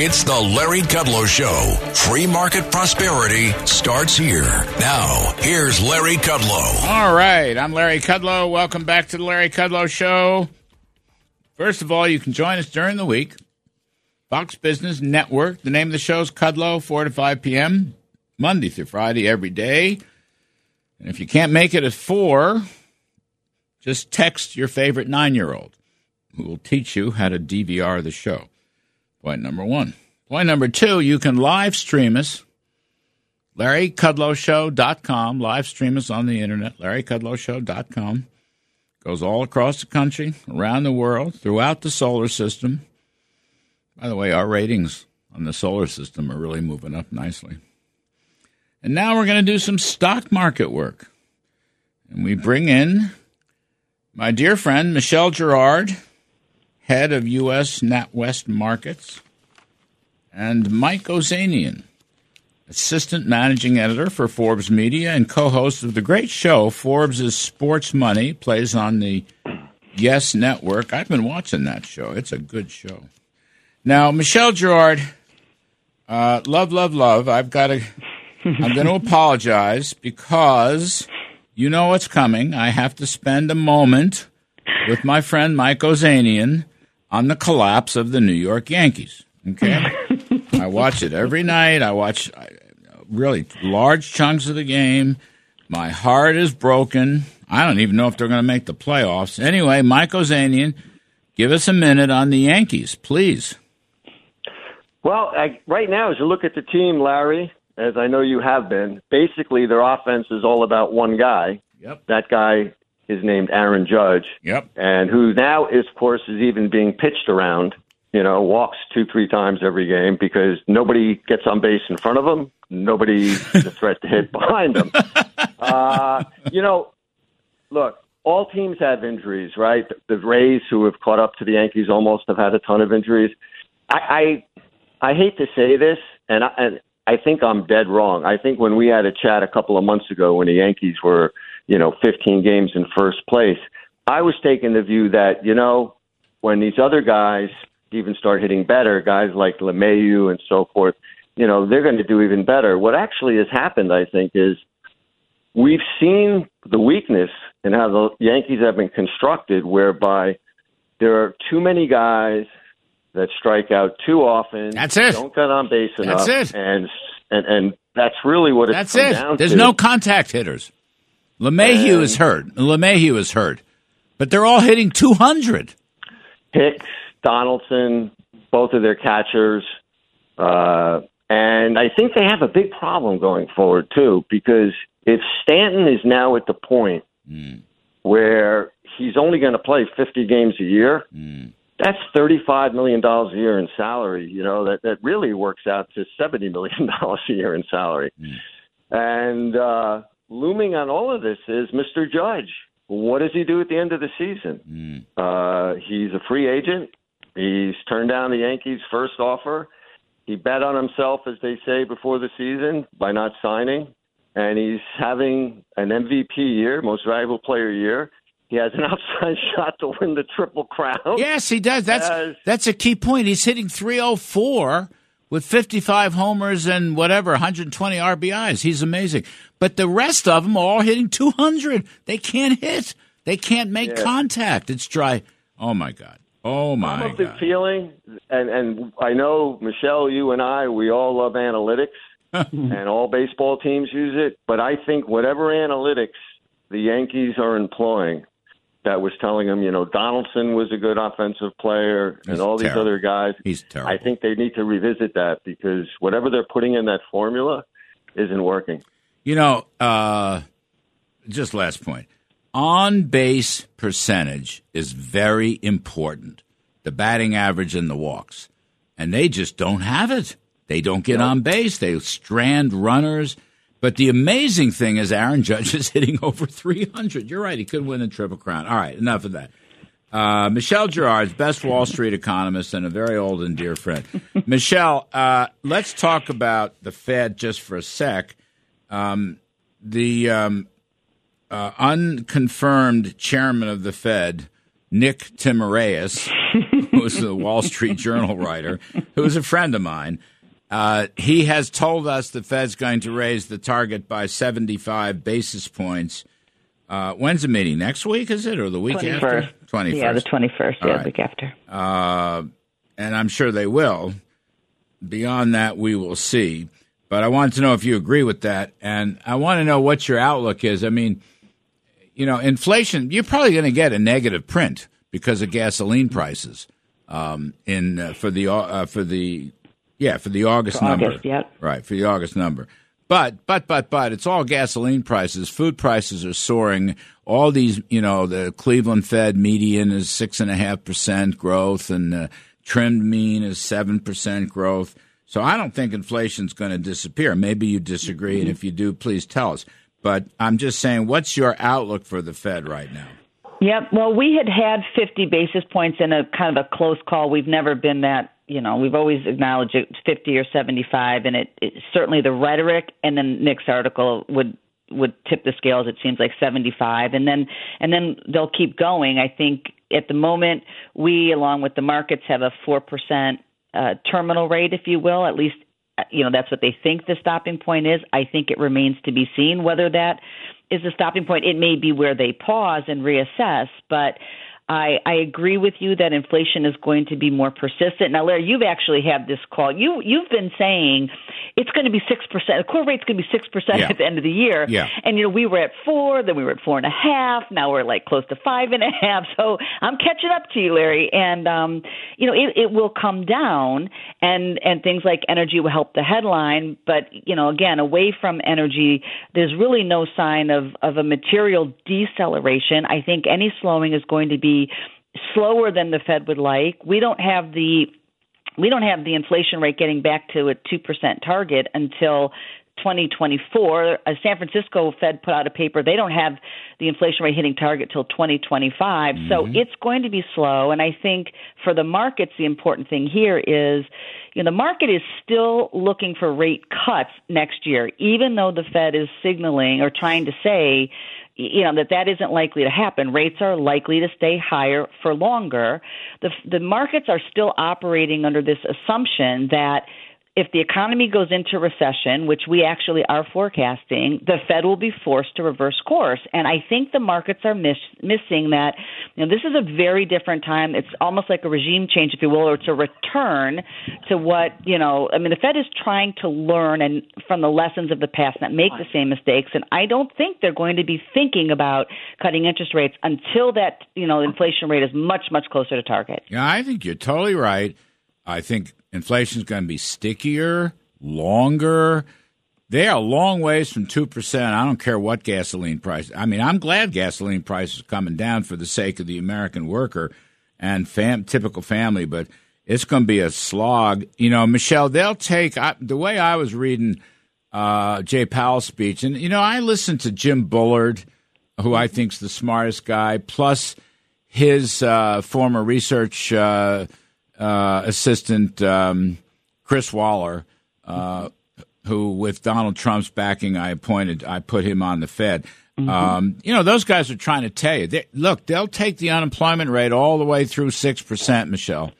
It's the Larry Kudlow Show. Free market prosperity starts here. Now, here's Larry Kudlow. All right, I'm Larry Kudlow. Welcome back to the Larry Kudlow Show. First of all, you can join us during the week. Fox Business Network. The name of the show is Kudlow, 4 to 5 p.m., Monday through Friday, every day. And if you can't make it at 4, just text your favorite nine year old who will teach you how to DVR the show. Point number one. Point number two, you can live stream us. LarryKudlowShow.com. Live stream us on the internet. LarryKudlowShow.com. Goes all across the country, around the world, throughout the solar system. By the way, our ratings on the solar system are really moving up nicely. And now we're going to do some stock market work. And we bring in my dear friend Michelle Girard, head of U.S. NatWest Markets, and Mike Ozanian, assistant managing editor for Forbes Media and co-host of the great show Forbes' Sports Money, plays on the Yes Network. I've been watching that show. It's a good show. Now, Michelle Girard, uh, love, love, love. I've got to. I'm going to apologize because you know what's coming. I have to spend a moment with my friend Mike Ozanian on the collapse of the New York Yankees. Okay, I watch it every night. I watch uh, really large chunks of the game. My heart is broken. I don't even know if they're going to make the playoffs. Anyway, Mike Ozanian, give us a minute on the Yankees, please. Well, I, right now, as you look at the team, Larry, as I know you have been, basically their offense is all about one guy. Yep. That guy is named Aaron Judge. Yep. And who now is, of course, is even being pitched around. You know, walks two, three times every game because nobody gets on base in front of him. Nobody is a threat to hit behind him. Uh, you know, look, all teams have injuries, right? The Rays, who have caught up to the Yankees, almost have had a ton of injuries. I, I, I hate to say this, and I, and I think I'm dead wrong. I think when we had a chat a couple of months ago when the Yankees were, you know, 15 games in first place, I was taking the view that, you know, when these other guys even start hitting better, guys like LeMahieu and so forth, you know, they're going to do even better. What actually has happened, I think, is we've seen the weakness in how the Yankees have been constructed, whereby there are too many guys that strike out too often. That's it. Don't get on base enough. That's it. And and and that's really what it's it. down There's to. no contact hitters. LeMahieu And- is hurt. LeMahieu is hurt. But they're all hitting 200. Hicks, Donaldson, both of their catchers. Uh, and I think they have a big problem going forward, too, because if Stanton is now at the point where he's only going to play 50 games a year, that's $35 million a year in salary. You know, that, that really works out to $70 million a year in salary. And uh, looming on all of this is Mr. Judge. What does he do at the end of the season? Uh, he's a free agent. He's turned down the Yankees' first offer. He bet on himself, as they say, before the season by not signing. And he's having an MVP year, most valuable player year. He has an outside shot to win the Triple Crown. Yes, he does. That's Yes. that's a key point. He's hitting 304 with 55 homers and whatever 120 RBIs. He's amazing. But the rest of them are all hitting 200. They can't hit. They can't make Yeah. contact. It's dry. Oh my god. Oh my Some of the feeling, and and I know Michelle, you and I, we all love analytics, and all baseball teams use it. But I think whatever analytics the Yankees are employing, that was telling them, you know, Donaldson was a good offensive player, He's and all these other guys. He's terrible. I think they need to revisit that because whatever they're putting in that formula isn't working. You know, uh, just last point. On base percentage is very important. The batting average and the walks. And they just don't have it. They don't get on base. They strand runners. But the amazing thing is Aaron Judge is hitting over 300. You're right. He could win the Triple Crown. All right, enough of that. Uh, Michelle Girard's best Wall Street economist and a very old and dear friend. Michelle, uh, let's talk about the Fed just for a sec. Um, the um, uh, unconfirmed chairman of the Fed, Nick Timiraos, who's a Wall Street Journal writer, who's a friend of mine, uh, he has told us the Fed's going to raise the target by 75 basis points. Uh, when's the meeting? Next week, is it, or the week 21st. after? 21st. Yeah, the 21st, yeah, right. the week after. Uh, and I'm sure they will. Beyond that, we will see. But I want to know if you agree with that. And I want to know what your outlook is. I mean, you know, inflation, you're probably going to get a negative print because of gasoline prices um, in uh, for the uh, for the yeah, for the August for number. August, yep. Right, for the August number. But, but, but, but, it's all gasoline prices. Food prices are soaring. All these, you know, the Cleveland Fed median is 6.5% growth and the trimmed mean is 7% growth. So I don't think inflation's going to disappear. Maybe you disagree, mm-hmm. and if you do, please tell us. But I'm just saying, what's your outlook for the Fed right now? Yep. Well, we had had 50 basis points in a kind of a close call. We've never been that you know, we've always acknowledged it's 50 or 75, and it, it certainly the rhetoric and then Nick's article would would tip the scales. It seems like 75, and then and then they'll keep going. I think at the moment we, along with the markets, have a four percent uh, terminal rate, if you will. At least uh, you know that's what they think the stopping point is. I think it remains to be seen whether that is the stopping point. It may be where they pause and reassess, but I, I agree with you that inflation is going to be more persistent. Now, Larry, you've actually had this call. You you've been saying it's going to be six percent. The core rate's going to be six percent at the end of the year. Yeah. And you know we were at four, then we were at four and a half. Now we're like close to five and a half. So I'm catching up to you, Larry. And um, you know it, it will come down, and and things like energy will help the headline. But you know again, away from energy, there's really no sign of of a material deceleration. I think any slowing is going to be slower than the Fed would like. We don't have the we don't have the inflation rate getting back to a 2% target until 2024. A San Francisco Fed put out a paper. They don't have the inflation rate hitting target till 2025. Mm-hmm. So it's going to be slow. And I think for the markets, the important thing here is, you know, the market is still looking for rate cuts next year, even though the Fed is signaling or trying to say you know that that isn't likely to happen. Rates are likely to stay higher for longer. The the markets are still operating under this assumption that if the economy goes into recession, which we actually are forecasting, the Fed will be forced to reverse course. And I think the markets are miss, missing that. You know, this is a very different time. It's almost like a regime change, if you will, or it's a return to what you know. I mean, the Fed is trying to learn and from the lessons of the past, not make the same mistakes. And I don't think they're going to be thinking about cutting interest rates until that you know inflation rate is much much closer to target. Yeah, I think you're totally right. I think inflation is going to be stickier, longer. They are a long ways from 2%. I don't care what gasoline price. I mean, I'm glad gasoline prices coming down for the sake of the American worker and fam- typical family, but it's going to be a slog. You know, Michelle, they'll take I, the way I was reading uh, Jay Powell's speech, and, you know, I listened to Jim Bullard, who I think's the smartest guy, plus his uh, former research uh, uh, assistant um, Chris Waller, uh, who with Donald Trump's backing, I appointed, I put him on the Fed. Mm-hmm. Um, you know, those guys are trying to tell you. They, look, they'll take the unemployment rate all the way through six percent, Michelle.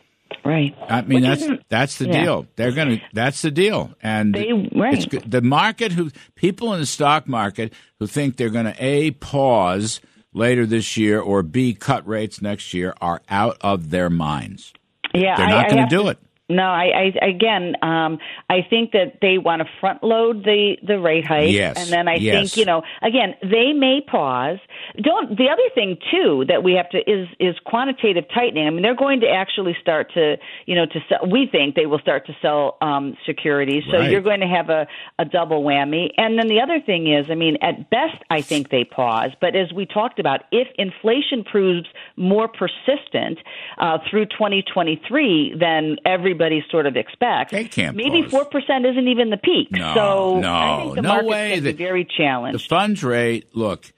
Right. I mean, Which that's that's the yeah. deal. They're going to. That's the deal. And they, right. it's the market who people in the stock market who think they're going to a pause later this year or b cut rates next year are out of their minds. Yeah, they're not going to do it. No, I, I again, um, I think that they want to front load the the rate hike, yes, and then I yes. think you know, again, they may pause. Don't the other thing too that we have to is is quantitative tightening. I mean, they're going to actually start to you know to sell. We think they will start to sell um, securities, so right. you're going to have a a double whammy. And then the other thing is, I mean, at best, I think they pause. But as we talked about, if inflation proves more persistent uh, through 2023 than every everybody sort of expects. They can't. Maybe four percent isn't even the peak. No, so no, I think the no way. The, very challenged. The funds rate. Look,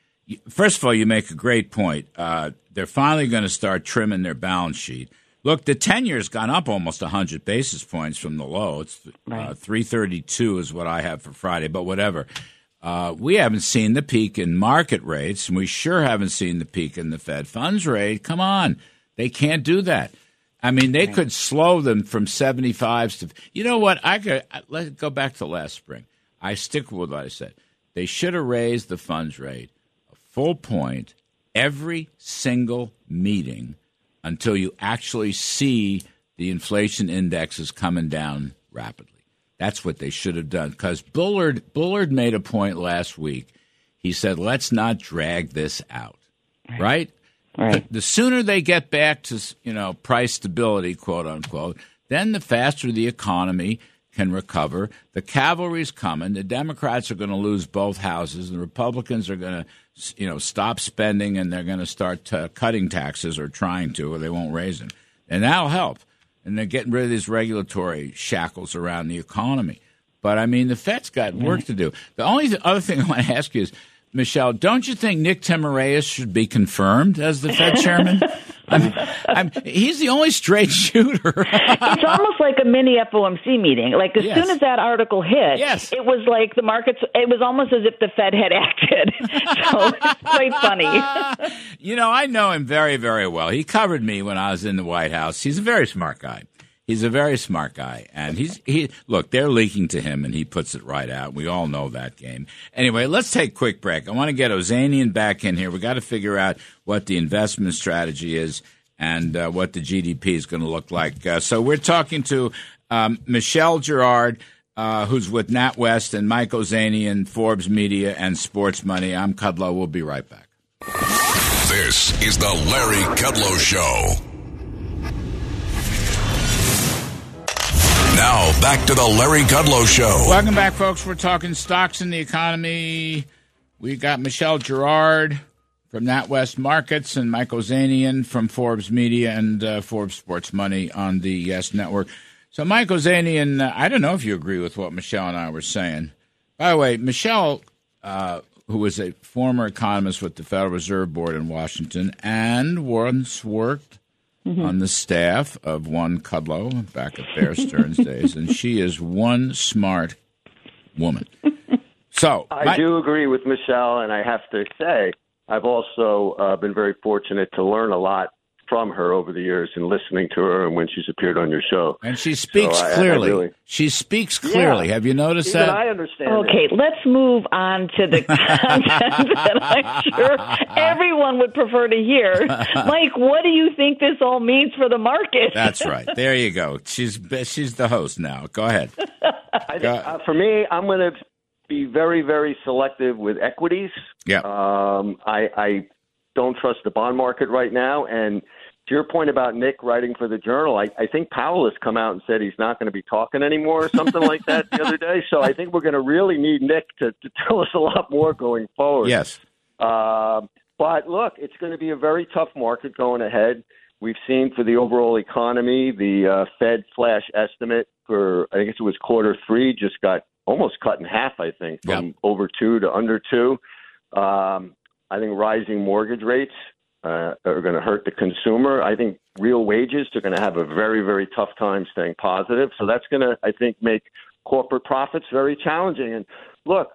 first of all, you make a great point. Uh, they're finally going to start trimming their balance sheet. Look, the ten year's gone up almost hundred basis points from the low. It's uh, three thirty two is what I have for Friday, but whatever. Uh, we haven't seen the peak in market rates, and we sure haven't seen the peak in the Fed funds rate. Come on, they can't do that. I mean, they right. could slow them from 75s to. You know what? I could let's go back to last spring. I stick with what I said. They should have raised the funds rate a full point every single meeting until you actually see the inflation indexes coming down rapidly. That's what they should have done. Because Bullard Bullard made a point last week. He said, "Let's not drag this out." Right. right? Right. The, the sooner they get back to you know price stability, quote unquote, then the faster the economy can recover. The cavalry's coming. The Democrats are going to lose both houses. The Republicans are going to, you know, stop spending and they're going to start t- cutting taxes or trying to, or they won't raise them, and that'll help. And they're getting rid of these regulatory shackles around the economy. But I mean, the Fed's got work to do. The only th- other thing I want to ask you is Michelle, don't you think Nick Timiraos should be confirmed as the Fed chairman? I'm, I'm, he's the only straight shooter. it's almost like a mini FOMC meeting. Like as yes. soon as that article hit, yes. it was like the markets. It was almost as if the Fed had acted. so it's quite funny. you know, I know him very, very well. He covered me when I was in the White House. He's a very smart guy. He's a very smart guy, and he's he. Look, they're leaking to him, and he puts it right out. We all know that game. Anyway, let's take a quick break. I want to get Ozanian back in here. We got to figure out what the investment strategy is and uh, what the GDP is going to look like. Uh, so we're talking to um, Michelle Girard. Uh, who's with Nat West and Mike Ozanian, Forbes Media, and Sports Money. I'm Kudlow. We'll be right back. This is the Larry Kudlow Show. Now, back to the Larry Kudlow Show. Welcome back, folks. We're talking stocks and the economy. We got Michelle Girard from NatWest Markets and Michael Ozanian from Forbes Media and uh, Forbes Sports Money on the Yes Network. So, Michael Ozanian, uh, I don't know if you agree with what Michelle and I were saying. By the way, Michelle, uh, who was a former economist with the Federal Reserve Board in Washington and once worked mm-hmm. on the staff of one Kudlow back at Bear Stearns days, and she is one smart woman. So I my, do agree with Michelle, and I have to say I've also uh, been very fortunate to learn a lot from her over the years and listening to her and when she's appeared on your show. And she speaks so clearly. I, I really, she speaks clearly. Yeah, Have you noticed even that? I understand. Okay, it. let's move on to the content that I'm sure everyone would prefer to hear. Mike, what do you think this all means for the market? That's right. There you go. She's she's the host now. Go ahead. I think, uh, for me, I'm going to be very, very selective with equities. Yeah. Um, I, I don't trust the bond market right now, and – to your point about Nick writing for the Journal, I, I think Powell has come out and said he's not going to be talking anymore or something like that the other day. So I think we're going to really need Nick to, to tell us a lot more going forward. Yes. Uh, but look, it's going to be a very tough market going ahead. We've seen for the overall economy, the uh, Fed flash estimate for I guess it was quarter three just got almost cut in half. I think from yep. over two to under two. Um, I think rising mortgage rates uh, are going to hurt the consumer. I think real wages are going to have a very, very tough time staying positive. So that's going to, I think, make corporate profits very challenging. And look,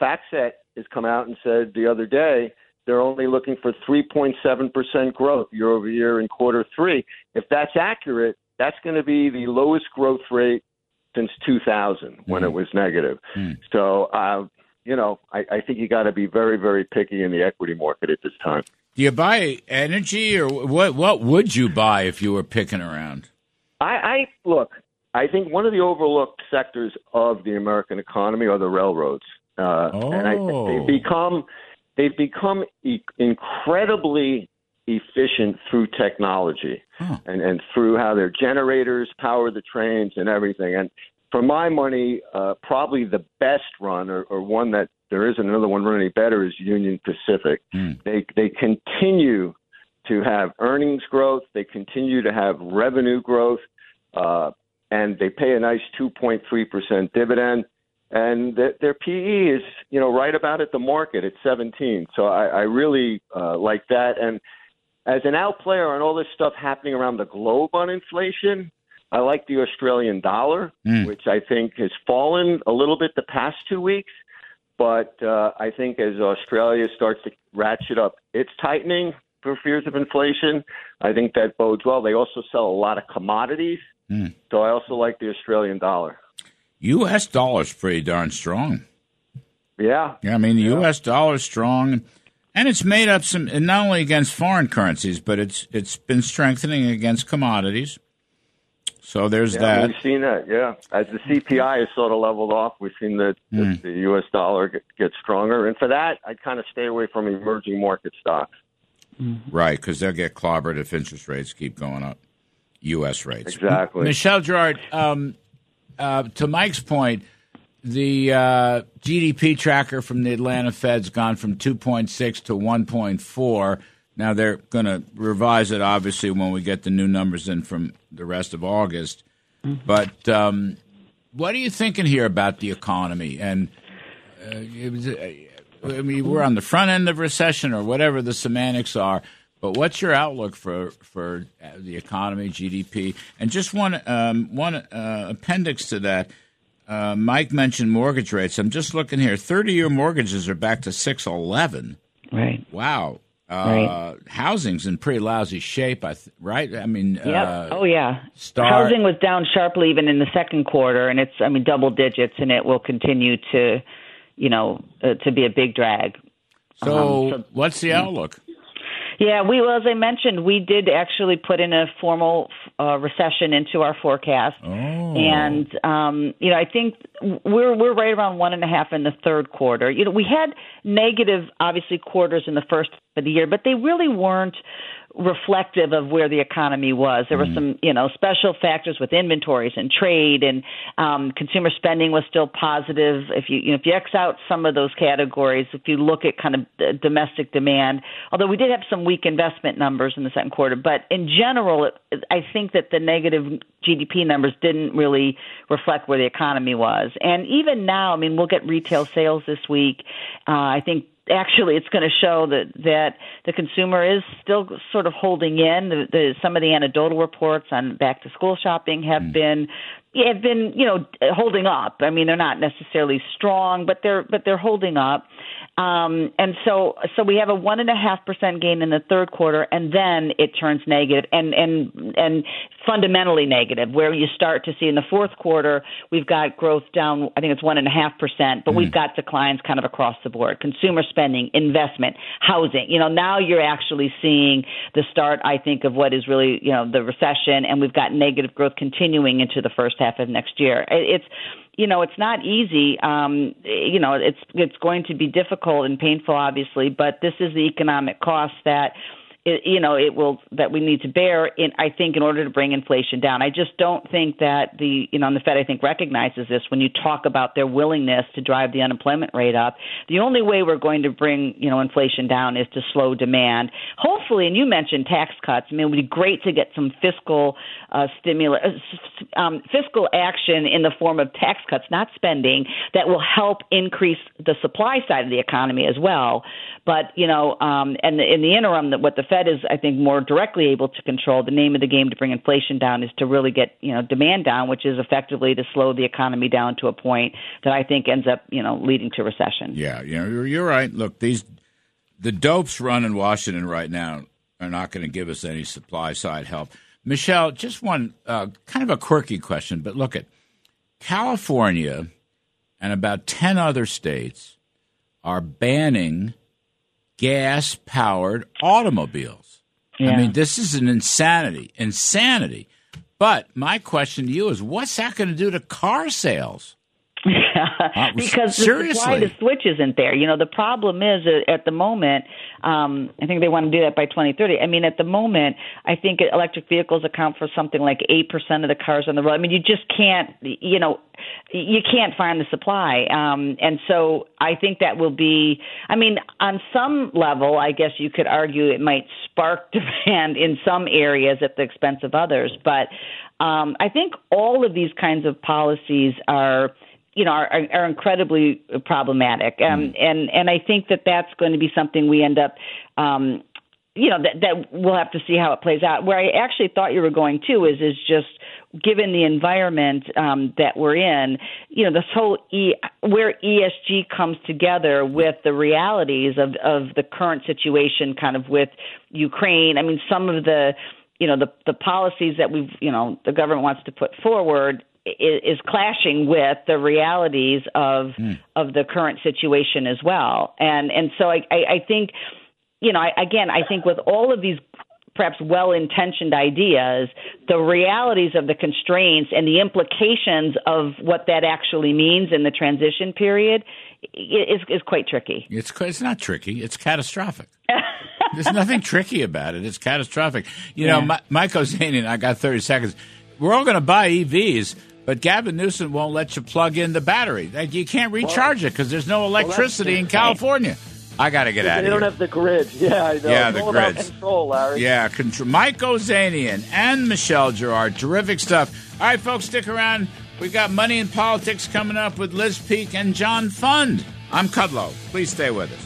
FactSet has come out and said the other day they're only looking for 3.7% growth year over year in quarter three. If that's accurate, that's going to be the lowest growth rate since 2000 when mm. it was negative. Mm. So, uh, you know, I, I think you got to be very, very picky in the equity market at this time. Do you buy energy, or what? What would you buy if you were picking around? I, I look. I think one of the overlooked sectors of the American economy are the railroads, uh, oh. and I, they've become they've become e- incredibly efficient through technology huh. and and through how their generators power the trains and everything. And for my money, uh, probably the best run or, or one that there isn't another one running better is Union Pacific. Mm. They they continue to have earnings growth. They continue to have revenue growth, uh, and they pay a nice 2.3 percent dividend. And their, their PE is you know right about at the market at 17. So I, I really uh, like that. And as an out player on all this stuff happening around the globe on inflation, I like the Australian dollar, mm. which I think has fallen a little bit the past two weeks. But uh, I think as Australia starts to ratchet up its tightening for fears of inflation. I think that bodes well. They also sell a lot of commodities, mm. so I also like the Australian dollar. U.S. dollar's pretty darn strong. Yeah. Yeah, I mean the yeah. U.S. dollar's strong, and it's made up some not only against foreign currencies, but it's it's been strengthening against commodities. So there's yeah, that. We've seen that, yeah. As the CPI has sort of leveled off, we've seen the, mm. the, the U.S. dollar get, get, stronger. And for that, I'd kind of stay away from emerging market stocks. Right, because they'll get clobbered if interest rates keep going up. U.S. rates. Exactly. Michelle Girard, um, uh, to Mike's point, the uh, GDP tracker from the Atlanta Fed's gone from 2.6 to 1.4. Now they're going to revise it, obviously, when we get the new numbers in from the rest of August. Mm-hmm. But um, what are you thinking here about the economy? And uh, was, uh, I mean, we're on the front end of recession, or whatever the semantics are. But what's your outlook for for uh, the economy, GDP, and just one um, one uh, appendix to that? Uh, Mike mentioned mortgage rates. I'm just looking here. Thirty year mortgages are back to six eleven. Right. Wow. Uh, right. Housing's in pretty lousy shape, I th- right? I mean, yep. Uh, oh yeah. Star- Housing was down sharply even in the second quarter, and it's I mean double digits, and it will continue to, you know, uh, to be a big drag. So, um, so what's the outlook? Yeah, we well, as I mentioned, we did actually put in a formal uh, recession into our forecast, oh. and um, you know I think we're we're right around one and a half in the third quarter. You know, we had negative, obviously, quarters in the first of the year, but they really weren't reflective of where the economy was. There were mm-hmm. some, you know, special factors with inventories and trade, and um, consumer spending was still positive. If you, you know, if you X out some of those categories, if you look at kind of domestic demand, although we did have some weak investment numbers in the second quarter, but in general, it, I think that the negative GDP numbers didn't really reflect where the economy was. And even now, I mean, we'll get retail sales this week. Uh, I think actually it's going to show that that the consumer is still sort of holding in. The, the, some of the anecdotal reports on back to school shopping have mm. been have been you know holding up. I mean, they're not necessarily strong, but they're but they're holding up. Um, and so, so we have a one and a half percent gain in the third quarter, and then it turns negative, and and and fundamentally negative. Where you start to see in the fourth quarter, we've got growth down. I think it's one and a half percent, but mm. we've got declines kind of across the board: consumer spending, investment, housing. You know, now you're actually seeing the start. I think of what is really you know the recession, and we've got negative growth continuing into the first half of next year. It's you know it's not easy um you know it's it's going to be difficult and painful obviously but this is the economic cost that you know it will that we need to bear in I think in order to bring inflation down. I just don't think that the you know and the Fed I think recognizes this when you talk about their willingness to drive the unemployment rate up. The only way we're going to bring you know inflation down is to slow demand. Hopefully, and you mentioned tax cuts. I mean, it would be great to get some fiscal uh, stimulus, um, fiscal action in the form of tax cuts, not spending, that will help increase the supply side of the economy as well. But you know, um, and in the interim, that what the Fed Fed is, I think, more directly able to control. The name of the game to bring inflation down is to really get you know demand down, which is effectively to slow the economy down to a point that I think ends up you know leading to recession. Yeah, you know, you're right. Look, these the dopes run in Washington right now are not going to give us any supply side help. Michelle, just one uh, kind of a quirky question, but look at California and about 10 other states are banning gas powered automobiles. Yeah. I mean, this is an insanity, insanity. But my question to you is what's that going to do to car sales? uh, because seriously. the supply to switch isn't there. You know, the problem is uh, at the moment, um, I think they want to do that by 2030. I mean, at the moment, I think electric vehicles account for something like 8% of the cars on the road. I mean, you just can't, you know, you can't find the supply. Um, and so I think that will be, I mean, on some level, I guess you could argue it might spark demand in some areas at the expense of others. But um, I think all of these kinds of policies are you know are, are incredibly problematic um, mm. and and I think that that's going to be something we end up um, you know that that we'll have to see how it plays out. Where I actually thought you were going to is is just given the environment um, that we're in, you know, this whole e where ESG comes together with the realities of of the current situation, kind of with Ukraine. I mean, some of the you know the the policies that we've you know the government wants to put forward is, is clashing with the realities of mm. of the current situation as well. And and so I I, I think you know, I, again, I think with all of these perhaps well intentioned ideas, the realities of the constraints and the implications of what that actually means in the transition period is, is quite tricky. It's, it's not tricky, it's catastrophic. There's nothing tricky about it. It's catastrophic. You yeah. know, Mike Ozanian, I got 30 seconds. We're all going to buy EVs, but Gavin Newsom won't let you plug in the battery. You can't recharge well, it because there's no electricity well, in California. I got to get out of here. They don't have the grid. Yeah, I know. Yeah, the grid. control, Larry. Yeah, control. Mike Ozanian and Michelle Girard. Terrific stuff. All right, folks, stick around. We got Money in Politics coming up with Liz Peek and John Fund. I'm Kudlow. Please stay with us.